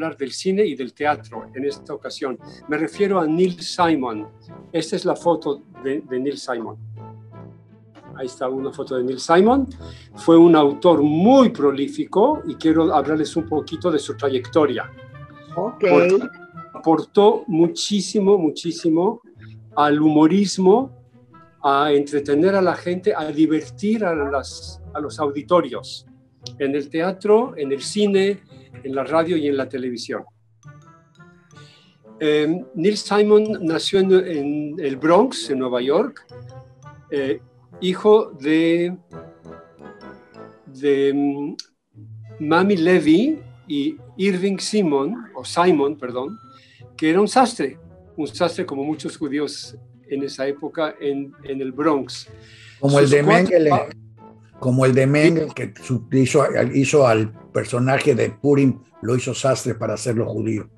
hablar del cine y del teatro en esta ocasión. Me refiero a Neil Simon. Esta es la foto de, Neil Simon. Ahí está una foto de Neil Simon. Fue un autor muy prolífico y quiero hablarles un poquito de su trayectoria. Ok. aportó muchísimo, muchísimo al humorismo, a entretener a la gente, a divertir a, las, a los auditorios, en el teatro, en el cine, en la radio y en la televisión. Eh, Neil Simon nació en, el Bronx, en Nueva York, eh, hijo de, de mm, Mami Levy y Irving Simon, o Simon, perdón, que era un sastre, un sastre como muchos judíos en esa época en, en el Bronx. Como el, de Mengele, como el de Mengele, que hizo, hizo al personaje de Purim, lo hizo sastre para hacerlo judío.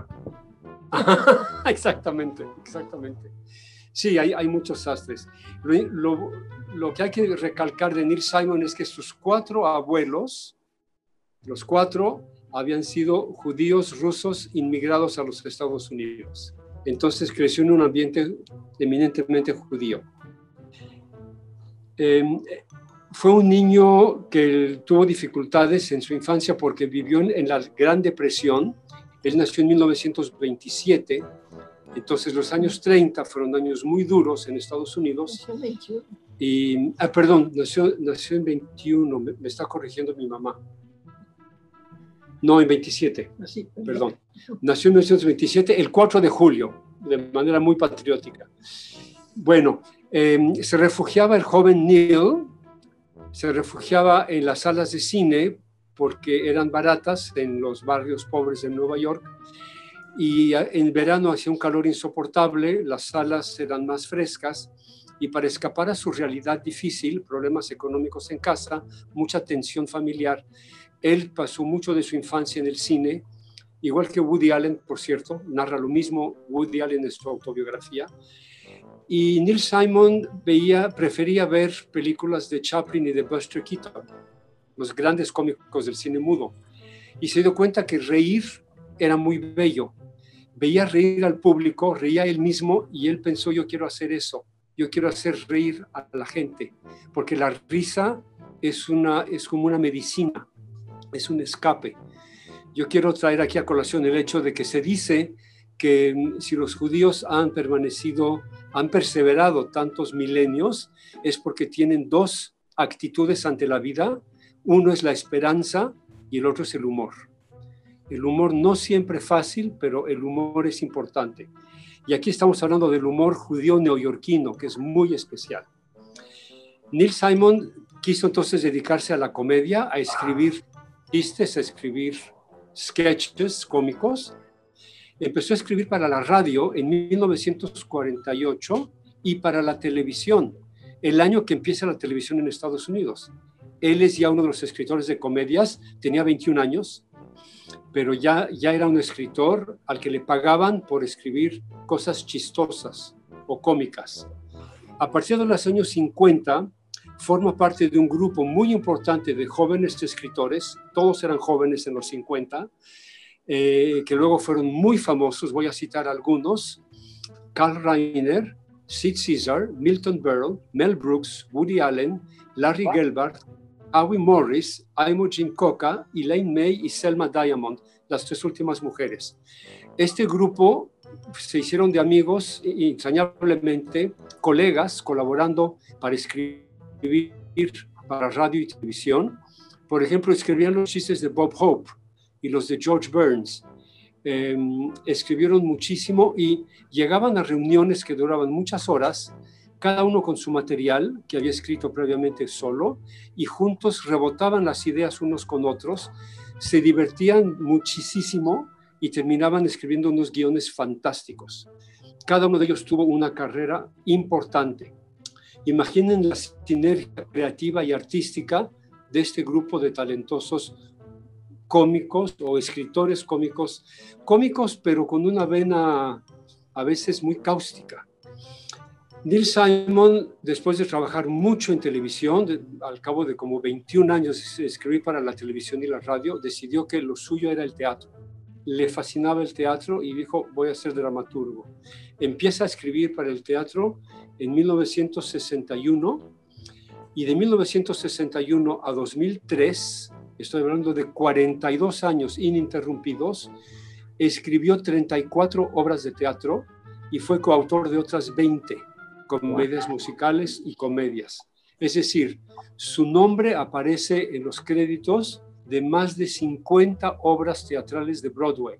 exactamente, exactamente. Sí, hay, hay muchos sastres. Lo, lo, que hay que recalcar de Neil Simon es que sus cuatro abuelos, los cuatro, habían sido judíos rusos inmigrados a los Estados Unidos. Entonces creció en un ambiente eminentemente judío. Em, fue un niño que tuvo dificultades en su infancia porque vivió en la Gran Depresión. Él nació en 1927, entonces los años 30 fueron años muy duros en Estados Unidos. Y, ah, perdón, nació, nació en 21, me, me está corrigiendo mi mamá. No, en 27. Perdón. Nació en 1927, el 4 de julio, de manera muy patriótica. Bueno, em, se refugiaba el joven Neil, se refugiaba en las salas de cine porque eran baratas en los barrios pobres de Nueva York y en verano hacía un calor insoportable, las salas eran más frescas y para escapar a su realidad difícil, problemas económicos en casa, mucha tensión familiar, él pasó mucho de su infancia en el cine, igual que Woody Allen, por cierto, narra lo mismo Woody Allen en su autobiografía. Y Neil Simon veía, prefería ver películas de Chaplin y de Buster Keaton, los grandes cómicos del cine mudo. Y se dio cuenta que reír era muy bello. Veía reír al público, reía él mismo y él pensó, yo quiero hacer eso, yo quiero hacer reír a la gente, porque la risa es, una, es como una medicina es un escape. Yo quiero traer aquí a colación el hecho de que se dice que si los judíos han permanecido, han perseverado tantos milenios, es porque tienen dos actitudes ante la vida. Uno es la esperanza y el otro es el humor. El humor no siempre fácil, pero el humor es importante. Y aquí estamos hablando del humor judío neoyorquino, que es muy especial. Neil Simon quiso entonces dedicarse a la comedia, a escribir chistes, a escribir sketches cómicos. Empezó a escribir para la radio en 1948 y para la televisión, el año que empieza la televisión en Estados Unidos. Él es ya uno de los escritores de comedias, tenía 21 años, pero ya, ya era un escritor al que le pagaban por escribir cosas chistosas o cómicas. A partir de los años 50, forma parte de un grupo muy importante de jóvenes escritores, todos eran jóvenes en los 50, eh, que luego fueron muy famosos, voy a citar algunos, Carl Reiner, Sid Caesar, Milton Berle, Mel Brooks, Woody Allen, Larry Gelbart, Howie Morris, Imogen Coca, Elaine May y Selma Diamond, las tres últimas mujeres. Este grupo se hicieron de amigos, entrañablemente, colegas, colaborando para escribir para radio y televisión. Por ejemplo, escribían los chistes de Bob Hope y los de George Burns. Em, escribieron muchísimo y llegaban a reuniones que duraban muchas horas, cada uno con su material que había escrito previamente solo, y juntos rebotaban las ideas unos con otros, se divertían muchísimo y terminaban escribiendo unos guiones fantásticos. Cada uno de ellos tuvo una carrera importante. Imaginen la sinergia creativa y artística de este grupo de talentosos cómicos o escritores cómicos, cómicos pero con una vena a veces muy cáustica. Neil Simon, después de trabajar mucho en televisión, al cabo de como 21 años de escribir para la televisión y la radio, decidió que lo suyo era el teatro. le fascinaba el teatro y dijo, voy a ser dramaturgo. Empieza a escribir para el teatro en 1961 y de 1961 a 2003, estoy hablando de 42 años ininterrumpidos, escribió 34 obras de teatro y fue coautor de otras 20 comedias musicales y comedias. Es decir, su nombre aparece en los créditos de más de 50 obras teatrales de Broadway.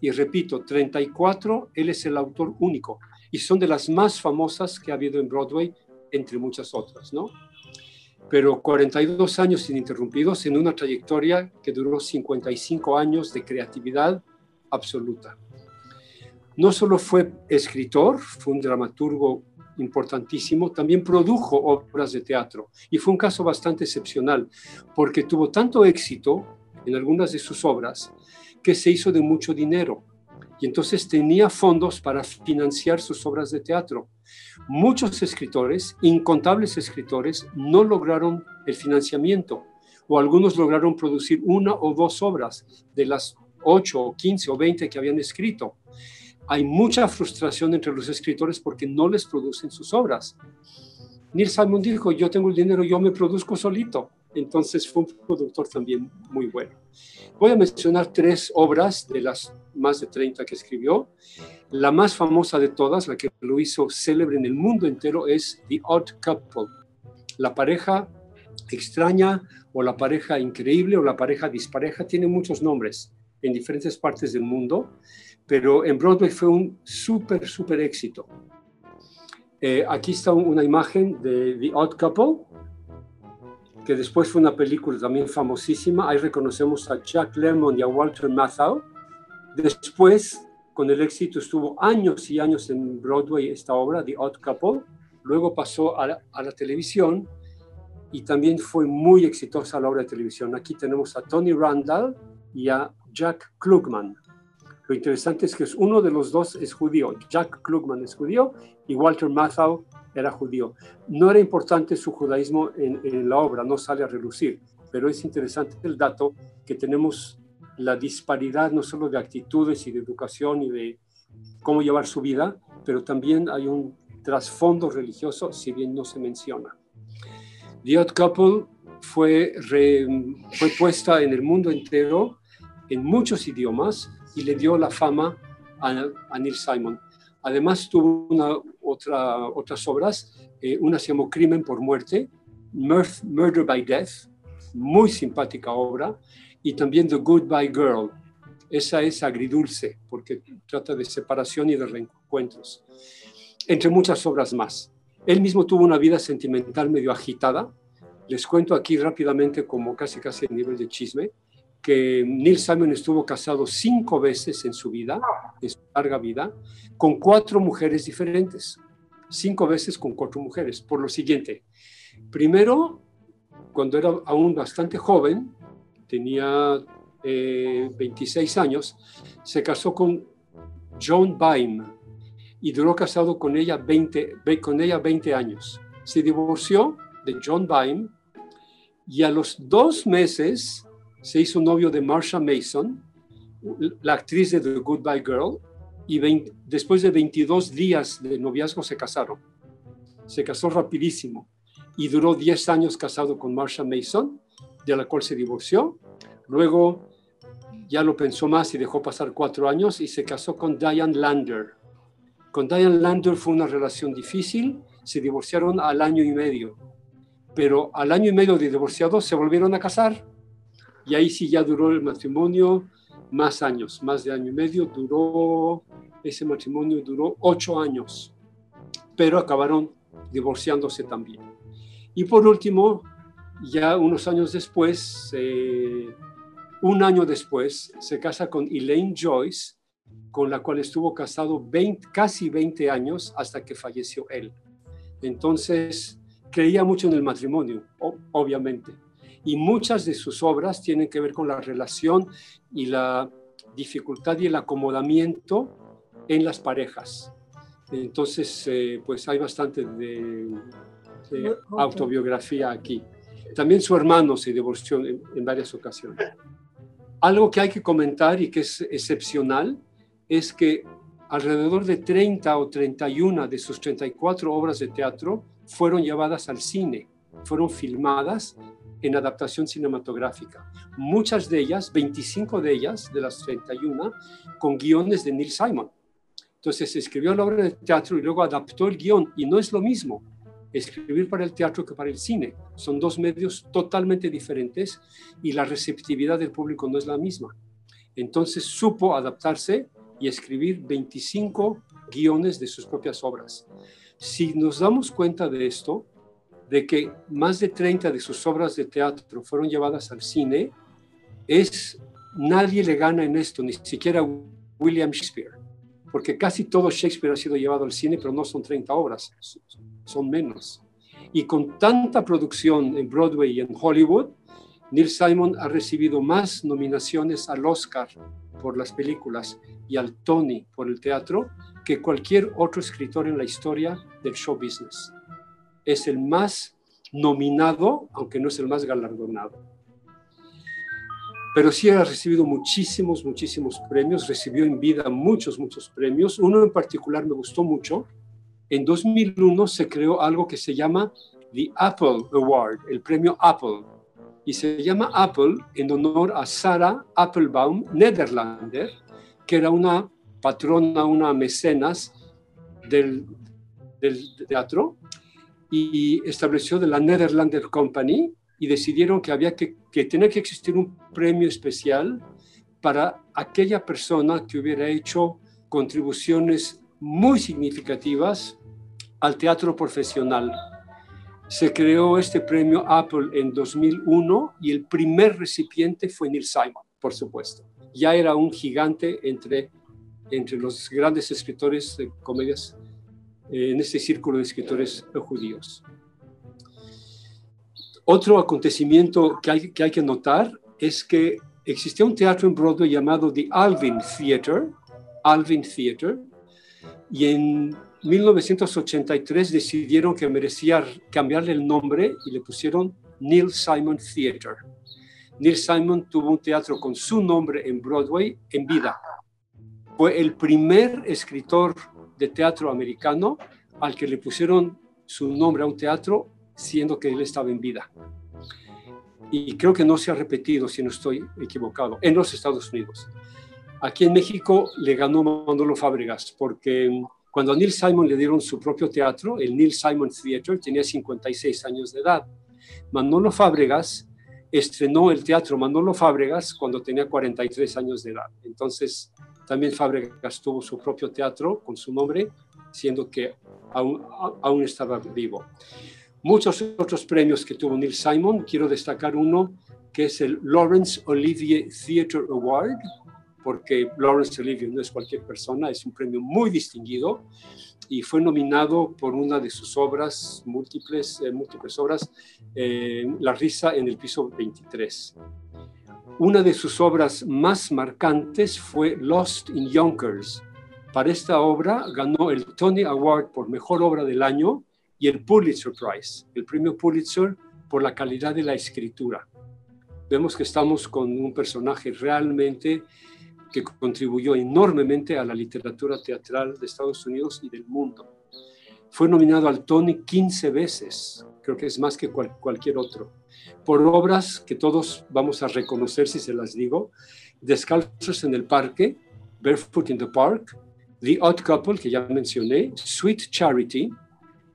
Y repito, 34, él es el autor único y son de las más famosas que ha habido en Broadway, entre muchas otras, ¿no? Pero 42 años ininterrumpidos en una trayectoria que duró 55 años de creatividad absoluta. No solo fue escritor, fue un dramaturgo importantísimo, también produjo obras de teatro y fue un caso bastante excepcional porque tuvo tanto éxito en algunas de sus obras que se hizo de mucho dinero y entonces tenía fondos para financiar sus obras de teatro. Muchos escritores, incontables escritores, no lograron el financiamiento o algunos lograron producir una o dos obras de las ocho o quince o veinte que habían escrito hay mucha frustración entre los escritores porque no les producen sus obras. Neil Simon dijo, yo tengo el dinero, yo me produzco solito. Entonces fue un productor también muy bueno. Voy a mencionar tres obras de las más de 30 que escribió. La más famosa de todas, la que lo hizo célebre en el mundo entero, es The Odd Couple, la pareja extraña o la pareja increíble o la pareja dispareja, tiene muchos nombres en diferentes partes del mundo pero en Broadway fue un súper, súper éxito. Eh, aquí está una imagen de The Odd Couple, que después fue una película también famosísima. Ahí reconocemos a Jack Lemmon y a Walter Matthau. Después, con el éxito, estuvo años y años en Broadway esta obra, The Odd Couple. Luego pasó a la, a la televisión y también fue muy exitosa la obra de televisión. Aquí tenemos a Tony Randall y a Jack Klugman. Lo interesante es que uno de los dos es judío. Jack Klugman es judío y Walter Matthau era judío. No era importante su judaísmo en, la obra, no sale a relucir, pero es interesante el dato que tenemos la disparidad no solo de actitudes y de educación y de cómo llevar su vida, pero también hay un trasfondo religioso, si bien no se menciona. The Odd Couple fue, fue puesta en el mundo entero en muchos idiomas y le dio la fama a, Neil Simon. Además tuvo una, otra, otras obras, eh, una se llamó Crimen por Muerte, Murder by Death, muy simpática obra, y también The Goodbye Girl. Esa es agridulce, porque trata de separación y de reencuentros, entre muchas obras más. Él mismo tuvo una vida sentimental medio agitada. Les cuento aquí rápidamente, como casi casi a nivel de chisme que Neil Simon estuvo casado cinco veces en su vida, en su larga vida, con cuatro mujeres diferentes. Cinco veces con cuatro mujeres. Por lo siguiente, primero, cuando era aún bastante joven, tenía 26 eh, años, se casó con Joan Baim y duró casado con ella 20, con ella 20 años. Se divorció de John Baim y a los dos meses se hizo novio de Marsha Mason, la actriz de The Goodbye Girl, y después de 22 días de noviazgo se casaron. Se casó rapidísimo y duró 10 años casado con Marsha Mason, de la cual se divorció. Luego ya lo pensó más y dejó pasar cuatro años y se casó con Diane Lander. Con Diane Lander fue una relación difícil, se divorciaron al año y medio, pero al año y medio de divorciados se volvieron a casar y ahí sí ya duró el matrimonio más años, más de año y medio, duró, ese matrimonio duró ocho años, pero acabaron divorciándose también. Y por último, ya unos años después, un año después, se casa con Elaine Joyce, con la cual estuvo casado casi 20 años hasta que falleció él. Entonces, creía mucho en el matrimonio, obviamente y muchas de sus obras tienen que ver con la relación y la dificultad y el acomodamiento en las parejas. Entonces, eh, pues hay bastante de, autobiografía aquí. También su hermano se divorció en, varias ocasiones. Algo que hay que comentar y que es excepcional es que alrededor de 30 o 31 de sus 34 obras de teatro fueron llevadas al cine, fueron filmadas en adaptación cinematográfica. Muchas de ellas, 25 de ellas, de las 31, con guiones de Neil Simon. Entonces escribió la obra de teatro y luego adaptó el guion. Y no es lo mismo escribir para el teatro que para el cine. Son dos medios totalmente diferentes y la receptividad del público no es la misma. Entonces supo adaptarse y escribir 25 guiones de sus propias obras. Si nos damos cuenta de esto, de que más de 30 de sus obras de teatro fueron llevadas al cine, es nadie le gana en esto, ni siquiera William Shakespeare, porque casi todo Shakespeare ha sido llevado al cine, pero no son 30 obras, son menos. Y con tanta producción en Broadway y en Hollywood, Neil Simon ha recibido más nominaciones al Oscar por las películas y al Tony por el teatro que cualquier otro escritor en la historia del show business es el más nominado, aunque no es el más galardonado. Pero sí ha recibido muchísimos, muchísimos premios, recibió en vida muchos, muchos premios. Uno en particular me gustó mucho. En 2001 se creó algo que se llama The Apple Award, el premio Apple. Y se llama Apple en honor a Sarah Applebaum, Nederlander, que era una patrona, una mecenas del, del teatro y estableció de la Netherlander Company y decidieron que había que, que tenía que existir un premio especial para aquella persona que hubiera hecho contribuciones muy significativas al teatro profesional. Se creó este premio Apple en 2001 y el primer recipiente fue Neil Simon, por supuesto. Ya era un gigante entre, entre los grandes escritores de comedias en este círculo de escritores judíos. Otro acontecimiento que hay, que hay que notar es que existía un teatro en Broadway llamado The Alvin Theater, Alvin Theater, y en 1983 decidieron que merecía cambiarle el nombre y le pusieron Neil Simon Theater. Neil Simon tuvo un teatro con su nombre en Broadway en vida. Fue el primer escritor de teatro americano al que le pusieron su nombre a un teatro siendo que él estaba en vida. Y creo que no se ha repetido, si no estoy equivocado, en los Estados Unidos. Aquí en México le ganó Manolo Fábregas, porque cuando a Neil Simon le dieron su propio teatro, el Neil Simon Theater, tenía 56 años de edad. Manolo Fábregas estrenó el teatro Manolo Fábregas cuando tenía 43 años de edad. Entonces, también Fábregas tuvo su propio teatro con su nombre, siendo que aún, aún estaba vivo. Muchos otros premios que tuvo Neil Simon, quiero destacar uno que es el Laurence Olivier Theatre Award, porque Laurence Olivier no es cualquier persona, es un premio muy distinguido y fue nominado por una de sus obras, múltiples, eh, múltiples obras, eh, La risa en el piso 23. Una de sus obras más marcantes fue Lost in Yonkers. Para esta obra ganó el Tony Award por Mejor Obra del Año y el Pulitzer Prize, el premio Pulitzer por la calidad de la escritura. Vemos que estamos con un personaje realmente que contribuyó enormemente a la literatura teatral de Estados Unidos y del mundo. Fue nominado al Tony 15 veces, creo que es más que cualquier otro, por obras que todos vamos a reconocer si se las digo, Descalzos en el Parque, Barefoot in the Park, The Odd Couple, que ya mencioné, Sweet Charity,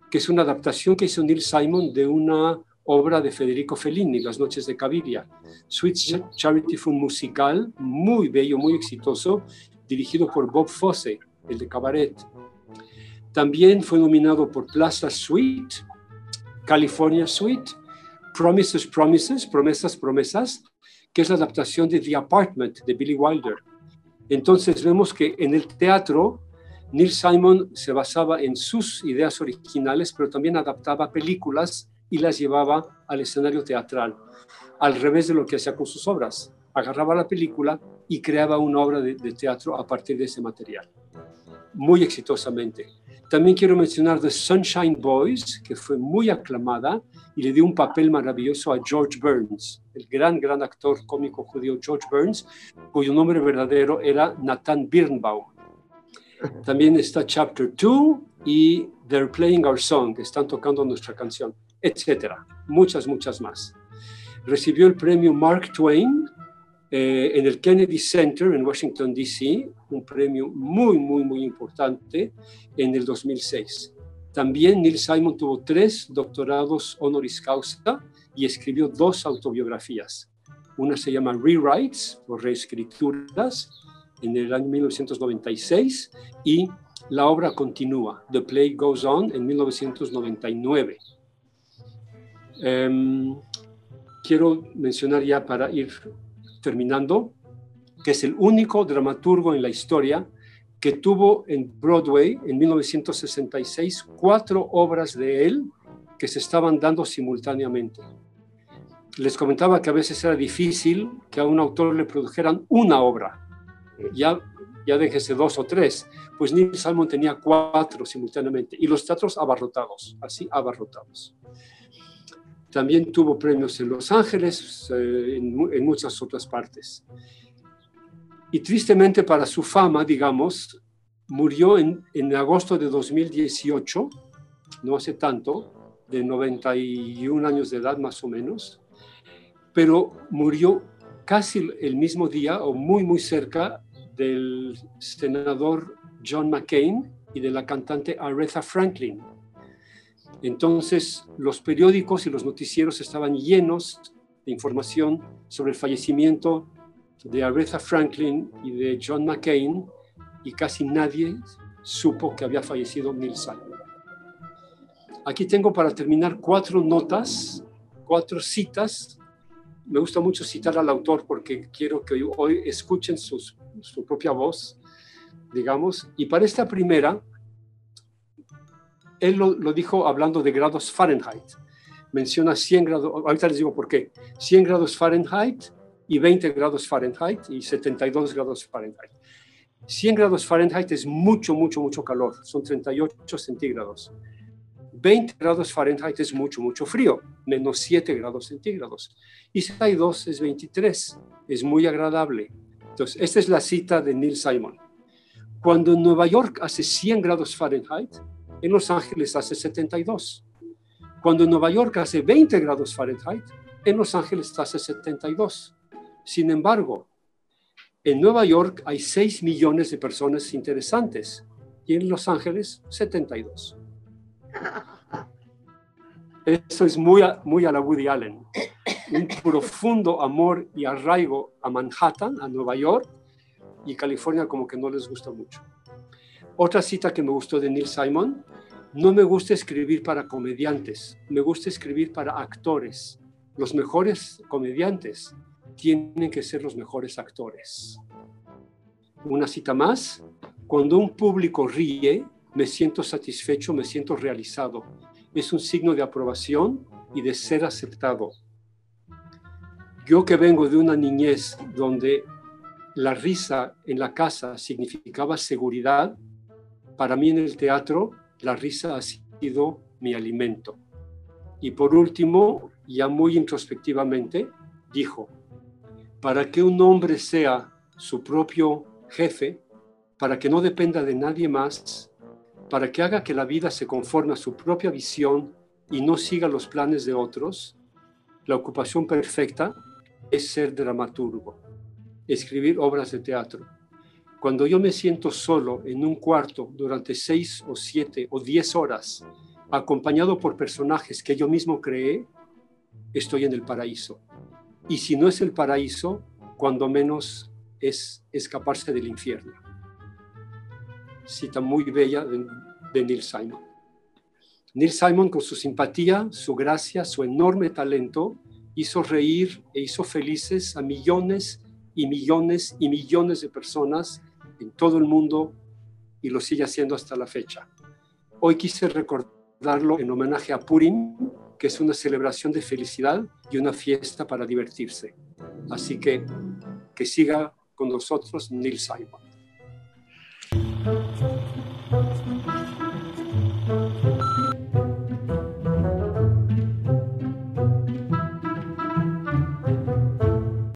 que es una adaptación que hizo Neil Simon de una obra de Federico Fellini, Las noches de Caviria. Sweet Charity fue un musical muy bello, muy exitoso, dirigido por Bob Fosse, el de Cabaret. También fue nominado por Plaza Suite, California Suite, Promises, Promises, Promesas, Promesas, que es la adaptación de The Apartment de Billy Wilder. Entonces vemos que en el teatro Neil Simon se basaba en sus ideas originales, pero también adaptaba películas y las llevaba al escenario teatral, al revés de lo que hacía con sus obras. Agarraba la película y creaba una obra de, de teatro a partir de ese material, muy exitosamente. También quiero mencionar The Sunshine Boys, que fue muy aclamada y le dio un papel maravilloso a George Burns, el gran, gran actor cómico judío George Burns, cuyo nombre verdadero era Nathan Birnbaum. También está Chapter 2 y They're Playing Our Song, están tocando nuestra canción, etcétera. Muchas, muchas más. Recibió el premio Mark Twain eh, en el Kennedy Center en Washington, D.C., un premio muy, muy, muy importante en el 2006. También Neil Simon tuvo tres doctorados honoris causa y escribió dos autobiografías. Una se llama Rewrites o reescrituras en el año 1996 y la obra continúa, The Play Goes On, en 1999. Em, quiero mencionar ya para ir terminando, que es el único dramaturgo en la historia que tuvo en Broadway en 1966 cuatro obras de él que se estaban dando simultáneamente. Les comentaba que a veces era difícil que a un autor le produjeran una obra. Ya, ya déjese dos o tres. Pues Neil Salmon tenía cuatro simultáneamente y los teatros abarrotados, así abarrotados. También tuvo premios en Los Ángeles, eh, en, muchas otras partes. Y tristemente para su fama, digamos, murió en, en agosto de 2018, no hace tanto, de 91 años de edad más o menos, pero murió casi el mismo día o muy, muy cerca del senador John McCain y de la cantante Aretha Franklin. Entonces, los periódicos y los noticieros estaban llenos de información sobre el fallecimiento de Aretha Franklin y de John McCain y casi nadie supo que había fallecido Neil Simon. Aquí tengo para terminar cuatro notas, cuatro citas. Me gusta mucho citar al autor porque quiero que hoy escuchen su propia voz, digamos. Y para esta primera, él lo, dijo hablando de grados Fahrenheit. Menciona 100 grados, ahorita les digo por qué, 100 grados Fahrenheit y 20 grados Fahrenheit y 72 grados Fahrenheit. 100 grados Fahrenheit es mucho, mucho, mucho calor, son 38 centígrados. 20 grados Fahrenheit es mucho, mucho frío, menos 7 grados centígrados. Y 62 es 23, es muy agradable. Entonces, esta es la cita de Neil Simon. Cuando en Nueva York hace 100 grados Fahrenheit, en Los Ángeles hace 72. Cuando en Nueva York hace 20 grados Fahrenheit, en Los Ángeles hace 72. Sin embargo, en Nueva York hay 6 millones de personas interesantes y en Los Ángeles 72. Eso es muy a, muy a la Woody Allen. Un profundo amor y arraigo a Manhattan, a Nueva York, y California como que no les gusta mucho. Otra cita que me gustó de Neil Simon, no me gusta escribir para comediantes, me gusta escribir para actores. Los mejores comediantes tienen que ser los mejores actores. Una cita más, cuando un público ríe, me siento satisfecho, me siento realizado. Es un signo de aprobación y de ser aceptado. Yo que vengo de una niñez donde la risa en la casa significaba seguridad, para mí en el teatro la risa ha sido mi alimento. Y por último, ya muy introspectivamente, dijo, para que un hombre sea su propio jefe, para que no dependa de nadie más, para que haga que la vida se conforme a su propia visión y no siga los planes de otros, la ocupación perfecta es ser dramaturgo, escribir obras de teatro cuando yo me siento solo en un cuarto durante seis o siete o diez horas, acompañado por personajes que yo mismo creé, estoy en el paraíso. Y si no es el paraíso, cuando menos es escaparse del infierno. Cita muy bella de, de Neil Simon. Neil Simon, con su simpatía, su gracia, su enorme talento, hizo reír e hizo felices a millones y millones y millones de personas en todo el mundo y lo sigue haciendo hasta la fecha. Hoy quise recordarlo en homenaje a Purim, que es una celebración de felicidad y una fiesta para divertirse. Así que que siga con nosotros Neil Simon.